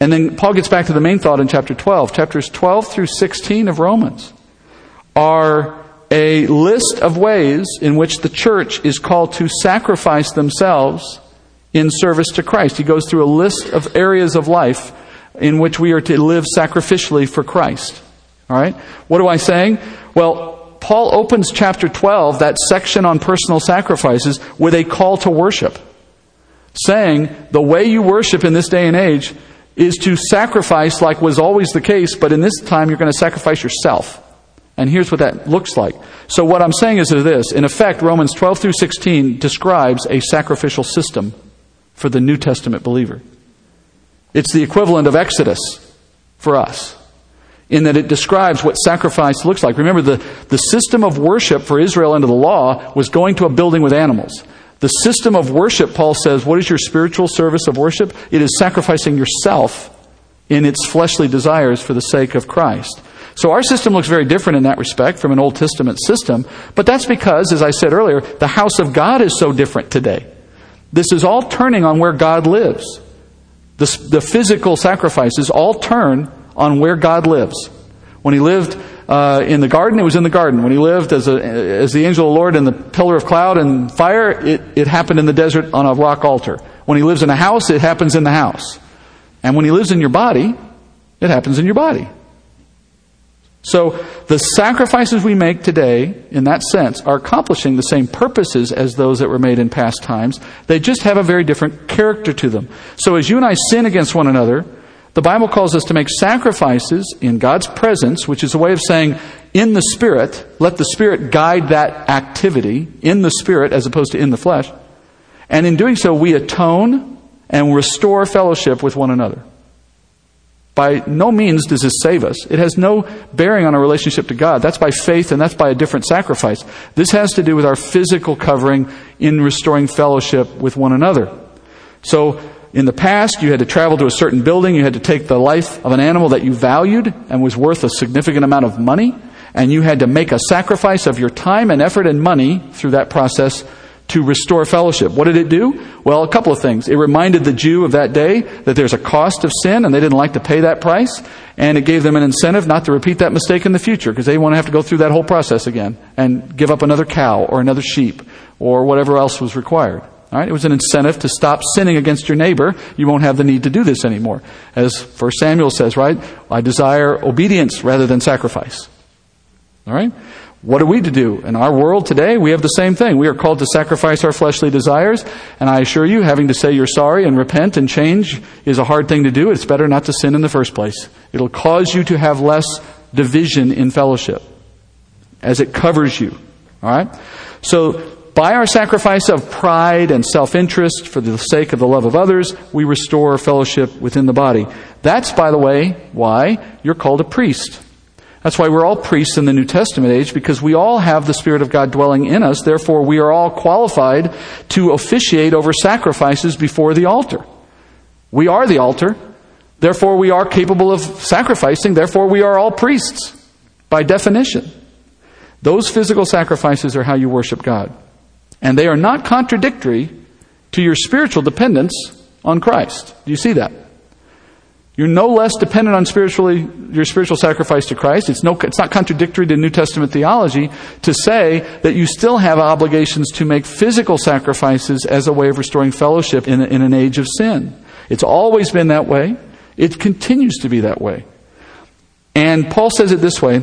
And then Paul gets back to the main thought in chapter 12. Chapters 12 through 16 of Romans are a list of ways in which the church is called to sacrifice themselves in service to Christ. He goes through a list of areas of life in which we are to live sacrificially for Christ. All right? What am I saying? Well, Paul opens chapter 12, that section on personal sacrifices, with a call to worship, saying the way you worship in this day and age is to sacrifice like was always the case, but in this time you're going to sacrifice yourself. And here's what that looks like. So, what I'm saying is this in effect, Romans 12 through 16 describes a sacrificial system for the New Testament believer. It's the equivalent of Exodus for us, in that it describes what sacrifice looks like. Remember, the, the system of worship for Israel under the law was going to a building with animals. The system of worship, Paul says, what is your spiritual service of worship? It is sacrificing yourself in its fleshly desires for the sake of Christ. So our system looks very different in that respect from an Old Testament system, but that's because, as I said earlier, the house of God is so different today. This is all turning on where God lives. The, the physical sacrifices all turn on where God lives. When he lived uh, in the garden, it was in the garden. When he lived as, a, as the angel of the Lord in the pillar of cloud and fire, it, it happened in the desert on a rock altar. When he lives in a house, it happens in the house. And when he lives in your body, it happens in your body. So the sacrifices we make today, in that sense, are accomplishing the same purposes as those that were made in past times. They just have a very different character to them. So as you and I sin against one another, the Bible calls us to make sacrifices in God's presence, which is a way of saying, in the Spirit, let the Spirit guide that activity, in the Spirit as opposed to in the flesh. And in doing so, we atone and restore fellowship with one another. By no means does this save us. It has no bearing on our relationship to God. That's by faith and that's by a different sacrifice. This has to do with our physical covering in restoring fellowship with one another. So, in the past, you had to travel to a certain building, you had to take the life of an animal that you valued and was worth a significant amount of money, and you had to make a sacrifice of your time and effort and money through that process to restore fellowship. What did it do? Well, a couple of things. It reminded the Jew of that day that there's a cost of sin and they didn't like to pay that price. And it gave them an incentive not to repeat that mistake in the future because they want to have to go through that whole process again and give up another cow or another sheep or whatever else was required. All right? It was an incentive to stop sinning against your neighbor. You won't have the need to do this anymore. As 1 Samuel says, right? I desire obedience rather than sacrifice. All right? What are we to do? In our world today, we have the same thing. We are called to sacrifice our fleshly desires, and I assure you, having to say you're sorry and repent and change is a hard thing to do. It's better not to sin in the first place. It'll cause you to have less division in fellowship as it covers you. All right? So, by our sacrifice of pride and self interest for the sake of the love of others, we restore fellowship within the body. That's, by the way, why you're called a priest. That's why we're all priests in the New Testament age, because we all have the Spirit of God dwelling in us. Therefore, we are all qualified to officiate over sacrifices before the altar. We are the altar. Therefore, we are capable of sacrificing. Therefore, we are all priests by definition. Those physical sacrifices are how you worship God. And they are not contradictory to your spiritual dependence on Christ. Do you see that? You're no less dependent on spiritually, your spiritual sacrifice to Christ. It's, no, it's not contradictory to New Testament theology to say that you still have obligations to make physical sacrifices as a way of restoring fellowship in, in an age of sin. It's always been that way. It continues to be that way. And Paul says it this way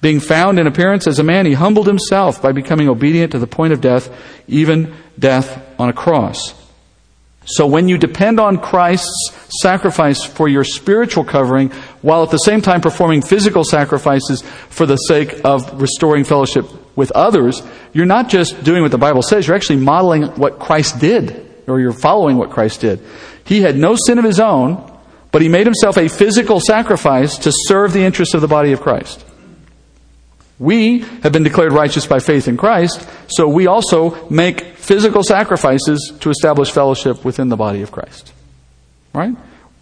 Being found in appearance as a man, he humbled himself by becoming obedient to the point of death, even death on a cross. So when you depend on Christ's sacrifice for your spiritual covering, while at the same time performing physical sacrifices for the sake of restoring fellowship with others, you're not just doing what the Bible says, you're actually modeling what Christ did, or you're following what Christ did. He had no sin of his own, but he made himself a physical sacrifice to serve the interests of the body of Christ. We have been declared righteous by faith in Christ, so we also make physical sacrifices to establish fellowship within the body of Christ. Right?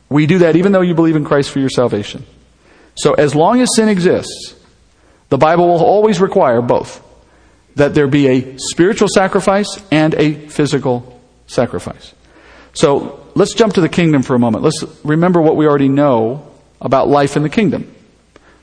We do that even though you believe in Christ for your salvation. So as long as sin exists, the Bible will always require both that there be a spiritual sacrifice and a physical sacrifice. So let's jump to the kingdom for a moment. Let's remember what we already know about life in the kingdom.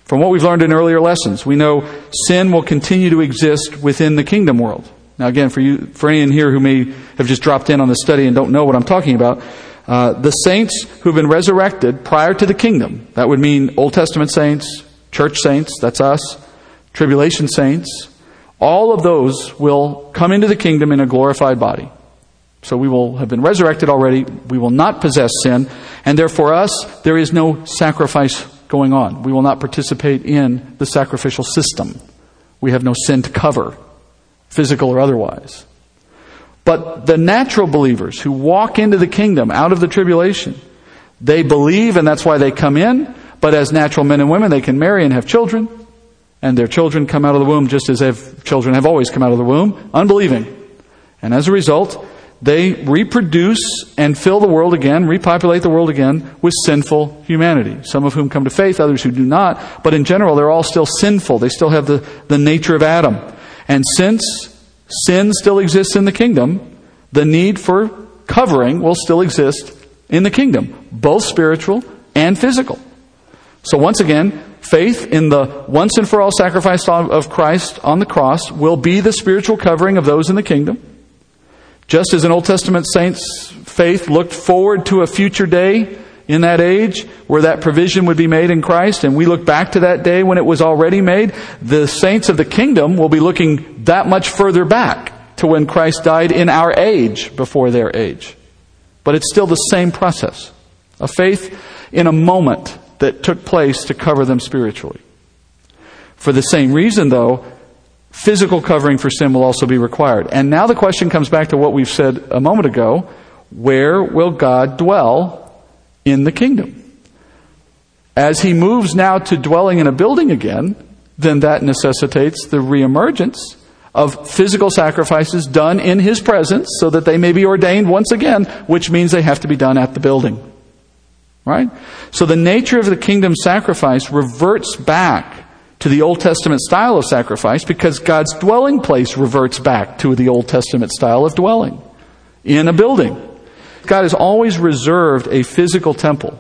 From what we've learned in earlier lessons, we know sin will continue to exist within the kingdom world. Now, again, for you, for any in here who may have just dropped in on the study and don't know what I'm talking about, uh, the saints who've been resurrected prior to the kingdom, that would mean Old Testament saints, church saints, that's us, tribulation saints, all of those will come into the kingdom in a glorified body. So we will have been resurrected already. We will not possess sin. And therefore, us, there is no sacrifice going on. We will not participate in the sacrificial system. We have no sin to cover, physical or otherwise. But the natural believers who walk into the kingdom out of the tribulation, they believe and that's why they come in, but as natural men and women, they can marry and have children, and their children come out of the womb just as if children have always come out of the womb, unbelieving. And as a result, they reproduce and fill the world again, repopulate the world again with sinful humanity. Some of whom come to faith, others who do not. But in general, they're all still sinful. They still have the, the nature of Adam. And since sin still exists in the kingdom, the need for covering will still exist in the kingdom, both spiritual and physical. So once again, faith in the once and for all sacrifice of Christ on the cross will be the spiritual covering of those in the kingdom. Just as an Old Testament saint's faith looked forward to a future day in that age where that provision would be made in Christ, and we look back to that day when it was already made, the saints of the kingdom will be looking that much further back to when Christ died in our age before their age. But it's still the same process. A faith in a moment that took place to cover them spiritually. For the same reason, though, physical covering for sin will also be required. And now the question comes back to what we've said a moment ago where will God dwell in the kingdom? As he moves now to dwelling in a building again, then that necessitates the reemergence of physical sacrifices done in his presence so that they may be ordained once again, which means they have to be done at the building. Right? So the nature of the kingdom sacrifice reverts back to the Old Testament style of sacrifice because God's dwelling place reverts back to the Old Testament style of dwelling in a building. God has always reserved a physical temple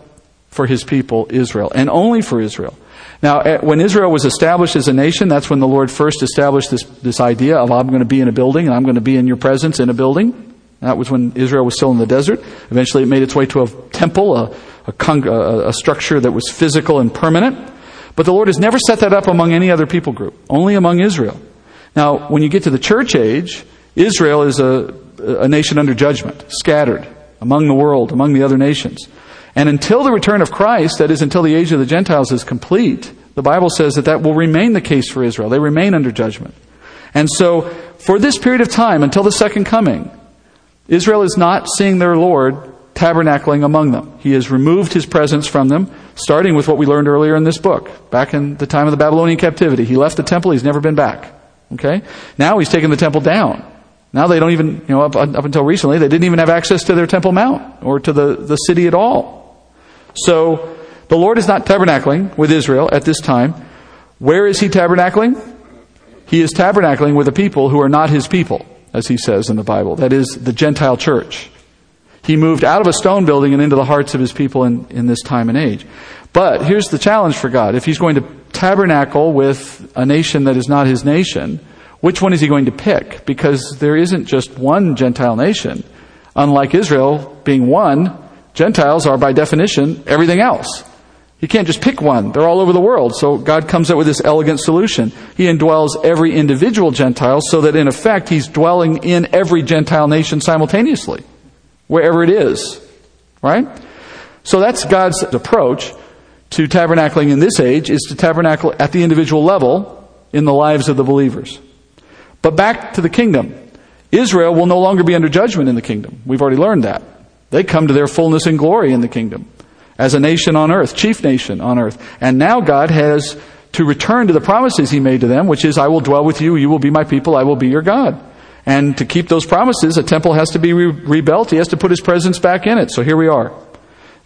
for his people, Israel, and only for Israel. Now, eh, when Israel was established as a nation, that's when the Lord first established this, this idea of I'm going to be in a building and I'm going to be in your presence in a building. That was when Israel was still in the desert. Eventually, it made its way to a temple, a, a, a structure that was physical and permanent. But the Lord has never set that up among any other people group, only among Israel. Now, when you get to the church age, Israel is a, a nation under judgment, scattered among the world, among the other nations. And until the return of Christ, that is, until the age of the Gentiles is complete, the Bible says that that will remain the case for Israel. They remain under judgment. And so, for this period of time, until the second coming, Israel is not seeing their Lord tabernacling among them. He has removed his presence from them, starting with what we learned earlier in this book, back in the time of the Babylonian captivity. He left the temple, he's never been back. Okay? Now he's taken the temple down. Now they don't even, you know, up, up until recently, they didn't even have access to their Temple Mount or to the, the city at all. So the Lord is not tabernacling with Israel at this time. Where is he tabernacling? He is tabernacling with a people who are not his people, as he says in the Bible. That is the Gentile church. He moved out of a stone building and into the hearts of his people in, in this time and age. But here's the challenge for God. If he's going to tabernacle with a nation that is not his nation, which one is he going to pick? Because there isn't just one Gentile nation. Unlike Israel being one, Gentiles are, by definition, everything else. He can't just pick one. They're all over the world. So God comes up with this elegant solution. He indwells every individual Gentile so that in effect He's dwelling in every Gentile nation simultaneously, wherever it is. Right? So that's God's approach to tabernacling in this age is to tabernacle at the individual level in the lives of the believers. But back to the kingdom. Israel will no longer be under judgment in the kingdom. We've already learned that. They come to their fullness and glory in the kingdom as a nation on earth, chief nation on earth. And now God has to return to the promises he made to them, which is, I will dwell with you, you will be my people, I will be your God. And to keep those promises, a temple has to be re- rebuilt. He has to put his presence back in it. So here we are.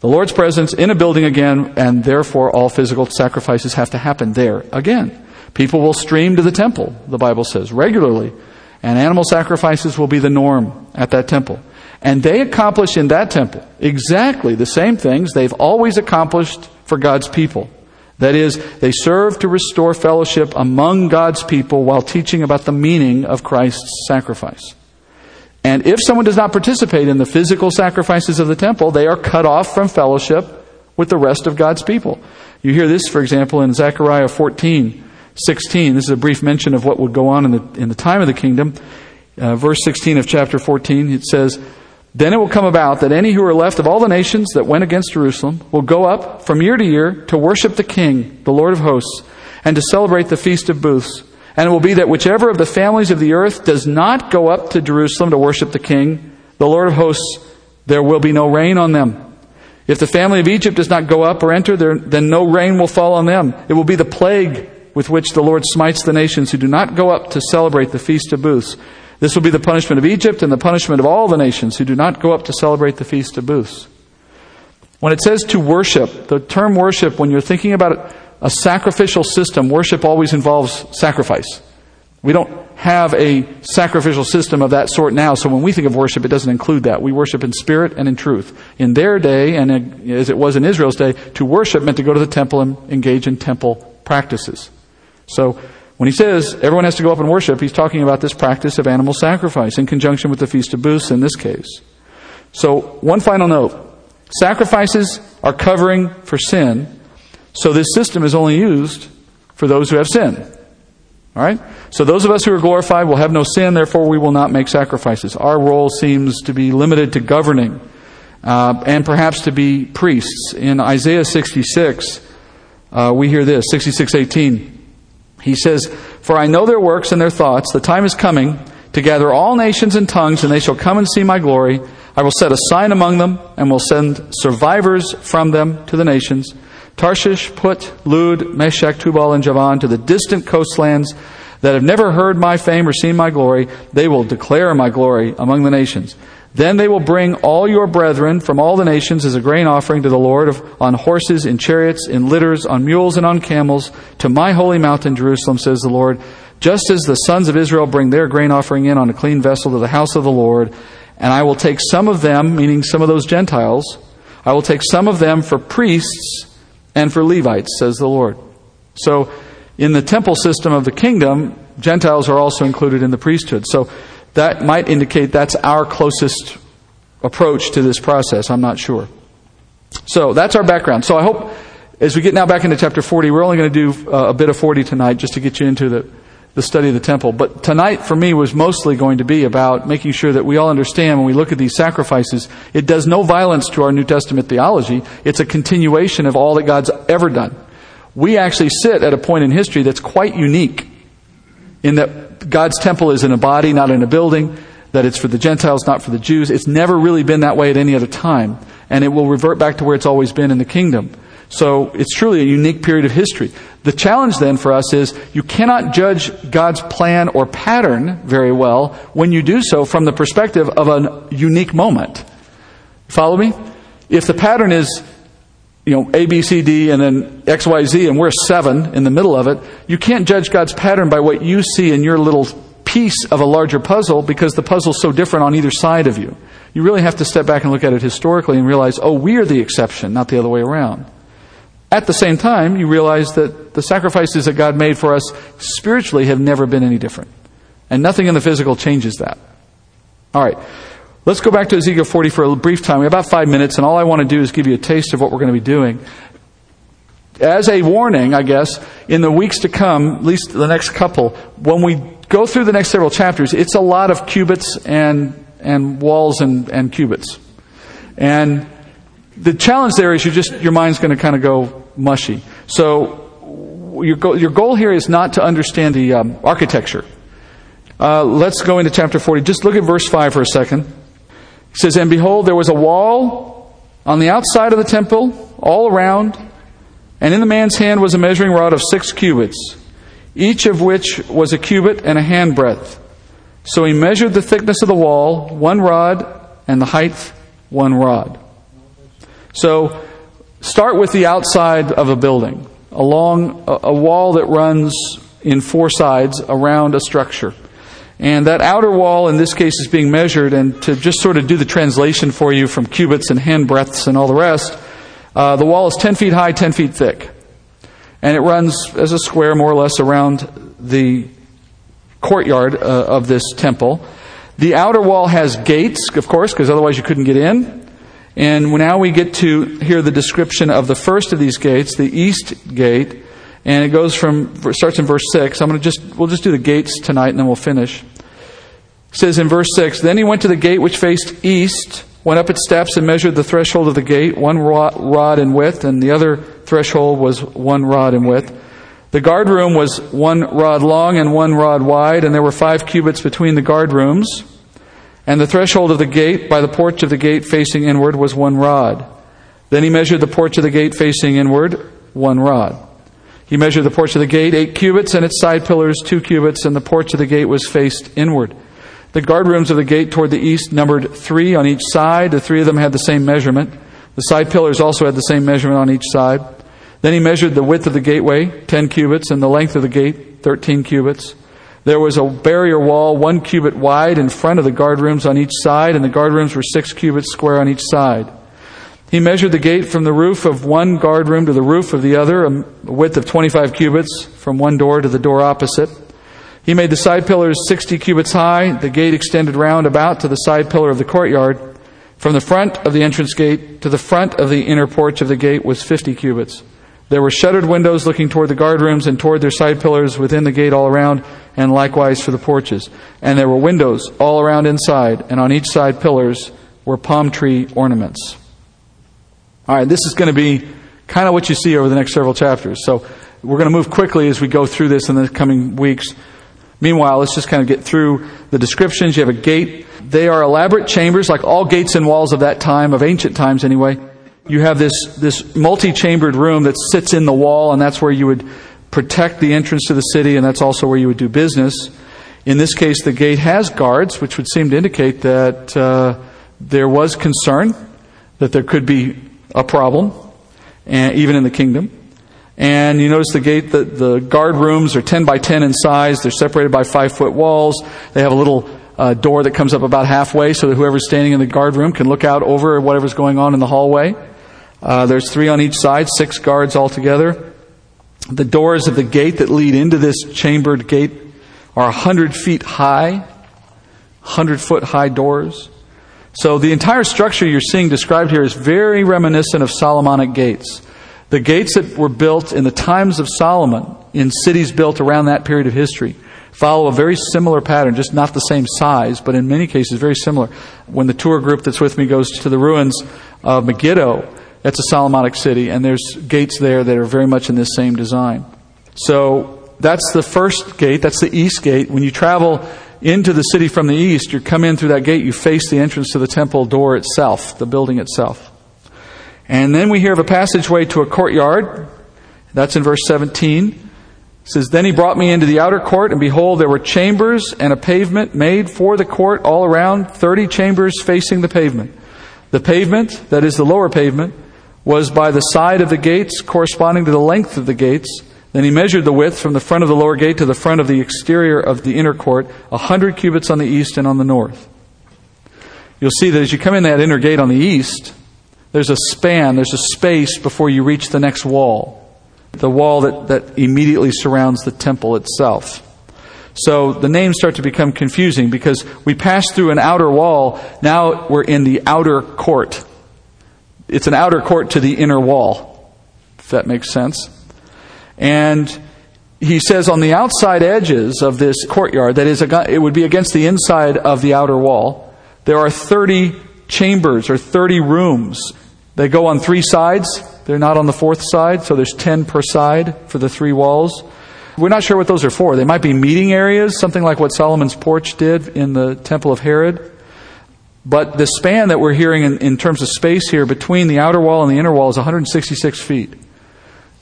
The Lord's presence in a building again, and therefore all physical sacrifices have to happen there again. People will stream to the temple, the Bible says, regularly. And animal sacrifices will be the norm at that temple. And they accomplish in that temple exactly the same things they've always accomplished for God's people. That is, they serve to restore fellowship among God's people while teaching about the meaning of Christ's sacrifice. And if someone does not participate in the physical sacrifices of the temple, they are cut off from fellowship with the rest of God's people. You hear this, for example, in Zechariah 14, 16. This is a brief mention of what would go on in the, in the time of the kingdom. Uh, verse 16 of chapter 14, it says, then it will come about that any who are left of all the nations that went against Jerusalem will go up from year to year to worship the King, the Lord of hosts, and to celebrate the Feast of Booths. And it will be that whichever of the families of the earth does not go up to Jerusalem to worship the King, the Lord of hosts, there will be no rain on them. If the family of Egypt does not go up or enter, there, then no rain will fall on them. It will be the plague with which the Lord smites the nations who do not go up to celebrate the Feast of Booths. This will be the punishment of Egypt and the punishment of all the nations who do not go up to celebrate the Feast of Booths. When it says to worship, the term worship, when you're thinking about a sacrificial system, worship always involves sacrifice. We don't have a sacrificial system of that sort now, so when we think of worship, it doesn't include that. We worship in spirit and in truth. In their day, and as it was in Israel's day, to worship meant to go to the temple and engage in temple practices. So when he says everyone has to go up and worship, he's talking about this practice of animal sacrifice in conjunction with the Feast of Booths in this case. So, one final note. Sacrifices are covering for sin, so this system is only used for those who have sin. All right? So those of us who are glorified will have no sin, therefore we will not make sacrifices. Our role seems to be limited to governing uh, and perhaps to be priests. In Isaiah 66, uh, we hear this, 66:18. He says, For I know their works and their thoughts. The time is coming to gather all nations and tongues, and they shall come and see my glory. I will set a sign among them, and will send survivors from them to the nations Tarshish, Put, Lud, Meshech, Tubal, and Javan, to the distant coastlands that have never heard my fame or seen my glory. They will declare my glory among the nations. Then they will bring all your brethren from all the nations as a grain offering to the Lord of, on horses, in chariots, in litters, on mules, and on camels to my holy mountain Jerusalem, says the Lord. Just as the sons of Israel bring their grain offering in on a clean vessel to the house of the Lord, and I will take some of them, meaning some of those Gentiles, I will take some of them for priests and for Levites, says the Lord. So, in the temple system of the kingdom, Gentiles are also included in the priesthood. So, that might indicate that's our closest approach to this process. I'm not sure. So that's our background. So I hope as we get now back into chapter 40, we're only going to do uh, a bit of 40 tonight just to get you into the, the study of the temple. But tonight for me was mostly going to be about making sure that we all understand when we look at these sacrifices, it does no violence to our New Testament theology. It's a continuation of all that God's ever done. We actually sit at a point in history that's quite unique in that God's temple is in a body, not in a building, that it's for the Gentiles, not for the Jews. It's never really been that way at any other time, and it will revert back to where it's always been in the kingdom. So it's truly a unique period of history. The challenge then for us is you cannot judge God's plan or pattern very well when you do so from the perspective of a unique moment. Follow me? If the pattern is you know, A, B, C, D, and then X, Y, Z, and we're seven in the middle of it, you can't judge God's pattern by what you see in your little piece of a larger puzzle because the puzzle's so different on either side of you. You really have to step back and look at it historically and realize, oh, we're the exception, not the other way around. At the same time, you realize that the sacrifices that God made for us spiritually have never been any different. And nothing in the physical changes that. All right. Let's go back to Ezekiel 40 for a brief time. We have about five minutes, and all I want to do is give you a taste of what we're going to be doing. As a warning, I guess, in the weeks to come, at least the next couple, when we go through the next several chapters, it's a lot of cubits and, and walls and, and cubits. And the challenge there is you just, your mind's going to kind of go mushy. So your goal, your goal here is not to understand the um, architecture. Uh, let's go into chapter 40. Just look at verse 5 for a second. He says, And behold, there was a wall on the outside of the temple, all around, and in the man's hand was a measuring rod of six cubits, each of which was a cubit and a handbreadth. So he measured the thickness of the wall, one rod, and the height, one rod. So start with the outside of a building, along a, a wall that runs in four sides around a structure. And that outer wall in this case is being measured, and to just sort of do the translation for you from cubits and hand breadths and all the rest, uh, the wall is 10 feet high, 10 feet thick. And it runs as a square more or less around the courtyard uh, of this temple. The outer wall has gates, of course, because otherwise you couldn't get in. And now we get to hear the description of the first of these gates, the east gate, and it goes from starts in verse six. I'm going to just we'll just do the gates tonight, and then we'll finish. It says in verse six. Then he went to the gate which faced east, went up its steps, and measured the threshold of the gate, one rod in width, and the other threshold was one rod in width. The guard room was one rod long and one rod wide, and there were five cubits between the guard rooms. And the threshold of the gate by the porch of the gate facing inward was one rod. Then he measured the porch of the gate facing inward, one rod. He measured the porch of the gate, eight cubits, and its side pillars, two cubits, and the porch of the gate was faced inward. The guard rooms of the gate toward the east numbered three on each side. The three of them had the same measurement. The side pillars also had the same measurement on each side. Then he measured the width of the gateway, ten cubits, and the length of the gate, thirteen cubits. There was a barrier wall, one cubit wide, in front of the guard rooms on each side, and the guard rooms were six cubits square on each side. He measured the gate from the roof of one guard room to the roof of the other, a width of 25 cubits from one door to the door opposite. He made the side pillars 60 cubits high. The gate extended round about to the side pillar of the courtyard. From the front of the entrance gate to the front of the inner porch of the gate was 50 cubits. There were shuttered windows looking toward the guard rooms and toward their side pillars within the gate all around, and likewise for the porches. And there were windows all around inside, and on each side pillars were palm tree ornaments. All right, this is going to be kind of what you see over the next several chapters. So we're going to move quickly as we go through this in the coming weeks. Meanwhile, let's just kind of get through the descriptions. You have a gate. They are elaborate chambers, like all gates and walls of that time, of ancient times anyway. You have this, this multi-chambered room that sits in the wall, and that's where you would protect the entrance to the city, and that's also where you would do business. In this case, the gate has guards, which would seem to indicate that uh, there was concern that there could be a problem, and even in the kingdom. And you notice the gate, the, the guard rooms are 10 by 10 in size. They're separated by five foot walls. They have a little uh, door that comes up about halfway so that whoever's standing in the guard room can look out over whatever's going on in the hallway. Uh, there's three on each side, six guards altogether. The doors of the gate that lead into this chambered gate are 100 feet high, 100 foot high doors. So the entire structure you're seeing described here is very reminiscent of Solomonic gates. The gates that were built in the times of Solomon in cities built around that period of history follow a very similar pattern, just not the same size, but in many cases very similar. When the tour group that's with me goes to the ruins of Megiddo, that's a Solomonic city, and there's gates there that are very much in this same design. So that's the first gate, that's the east gate. When you travel into the city from the east, you come in through that gate, you face the entrance to the temple door itself, the building itself. And then we hear of a passageway to a courtyard. That's in verse 17. It says, Then he brought me into the outer court, and behold, there were chambers and a pavement made for the court all around, thirty chambers facing the pavement. The pavement, that is the lower pavement, was by the side of the gates, corresponding to the length of the gates. Then he measured the width from the front of the lower gate to the front of the exterior of the inner court, a hundred cubits on the east and on the north. You'll see that as you come in that inner gate on the east, there's a span, there's a space before you reach the next wall. The wall that, that immediately surrounds the temple itself. So the names start to become confusing because we pass through an outer wall, now we're in the outer court. It's an outer court to the inner wall, if that makes sense. And he says on the outside edges of this courtyard, that is, it would be against the inside of the outer wall, there are 30 chambers or 30 rooms they go on three sides. They're not on the fourth side, so there's 10 per side for the three walls. We're not sure what those are for. They might be meeting areas, something like what Solomon's porch did in the Temple of Herod. But the span that we're hearing in, in terms of space here between the outer wall and the inner wall is 166 feet.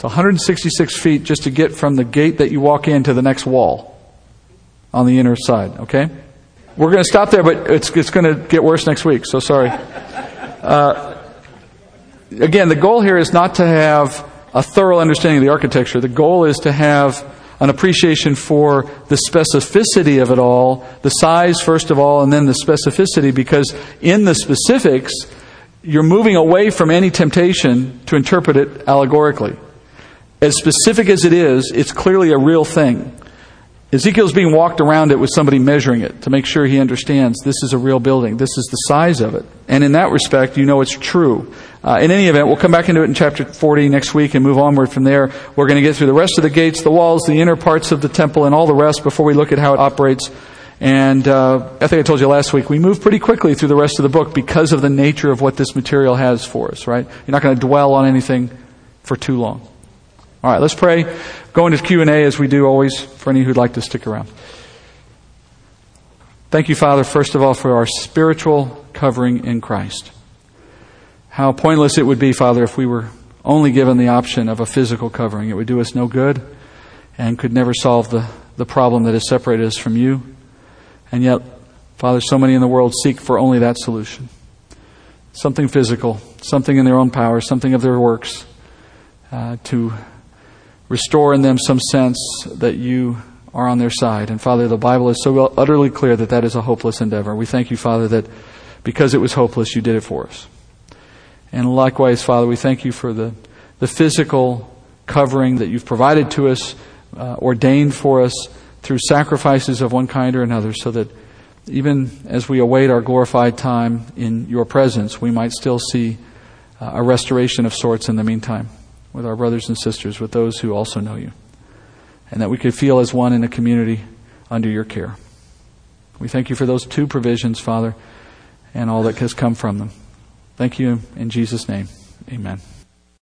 It's 166 feet just to get from the gate that you walk in to the next wall on the inner side, okay? We're going to stop there, but it's, it's going to get worse next week, so sorry. Uh, again, the goal here is not to have a thorough understanding of the architecture. The goal is to have an appreciation for the specificity of it all, the size, first of all, and then the specificity, because in the specifics, you're moving away from any temptation to interpret it allegorically. As specific as it is, it's clearly a real thing. Ezekiel's being walked around it with somebody measuring it to make sure he understands this is a real building. This is the size of it. And in that respect, you know it's true. Uh, in any event, we'll come back into it in chapter 40 next week and move onward from there. We're going to get through the rest of the gates, the walls, the inner parts of the temple, and all the rest before we look at how it operates. And uh, I think I told you last week, we move pretty quickly through the rest of the book because of the nature of what this material has for us, right? You're not going to dwell on anything for too long. All right, let's pray. Go into Q&A as we do always for any who'd like to stick around. Thank you, Father, first of all, for our spiritual covering in Christ. How pointless it would be, Father, if we were only given the option of a physical covering. It would do us no good and could never solve the, the problem that has separated us from you. And yet, Father, so many in the world seek for only that solution. Something physical, something in their own power, something of their works uh, to restore in them some sense that you are on their side. And Father, the Bible is so utterly clear that that is a hopeless endeavor. We thank you, Father, that because it was hopeless, you did it for us. And likewise, Father, we thank you for the, the physical covering that you've provided to us, uh, ordained for us through sacrifices of one kind or another, so that even as we await our glorified time in your presence, we might still see uh, a restoration of sorts in the meantime with our brothers and sisters, with those who also know you, and that we could feel as one in a community under your care. We thank you for those two provisions, Father, and all that has come from them. Thank you in Jesus' name. Amen.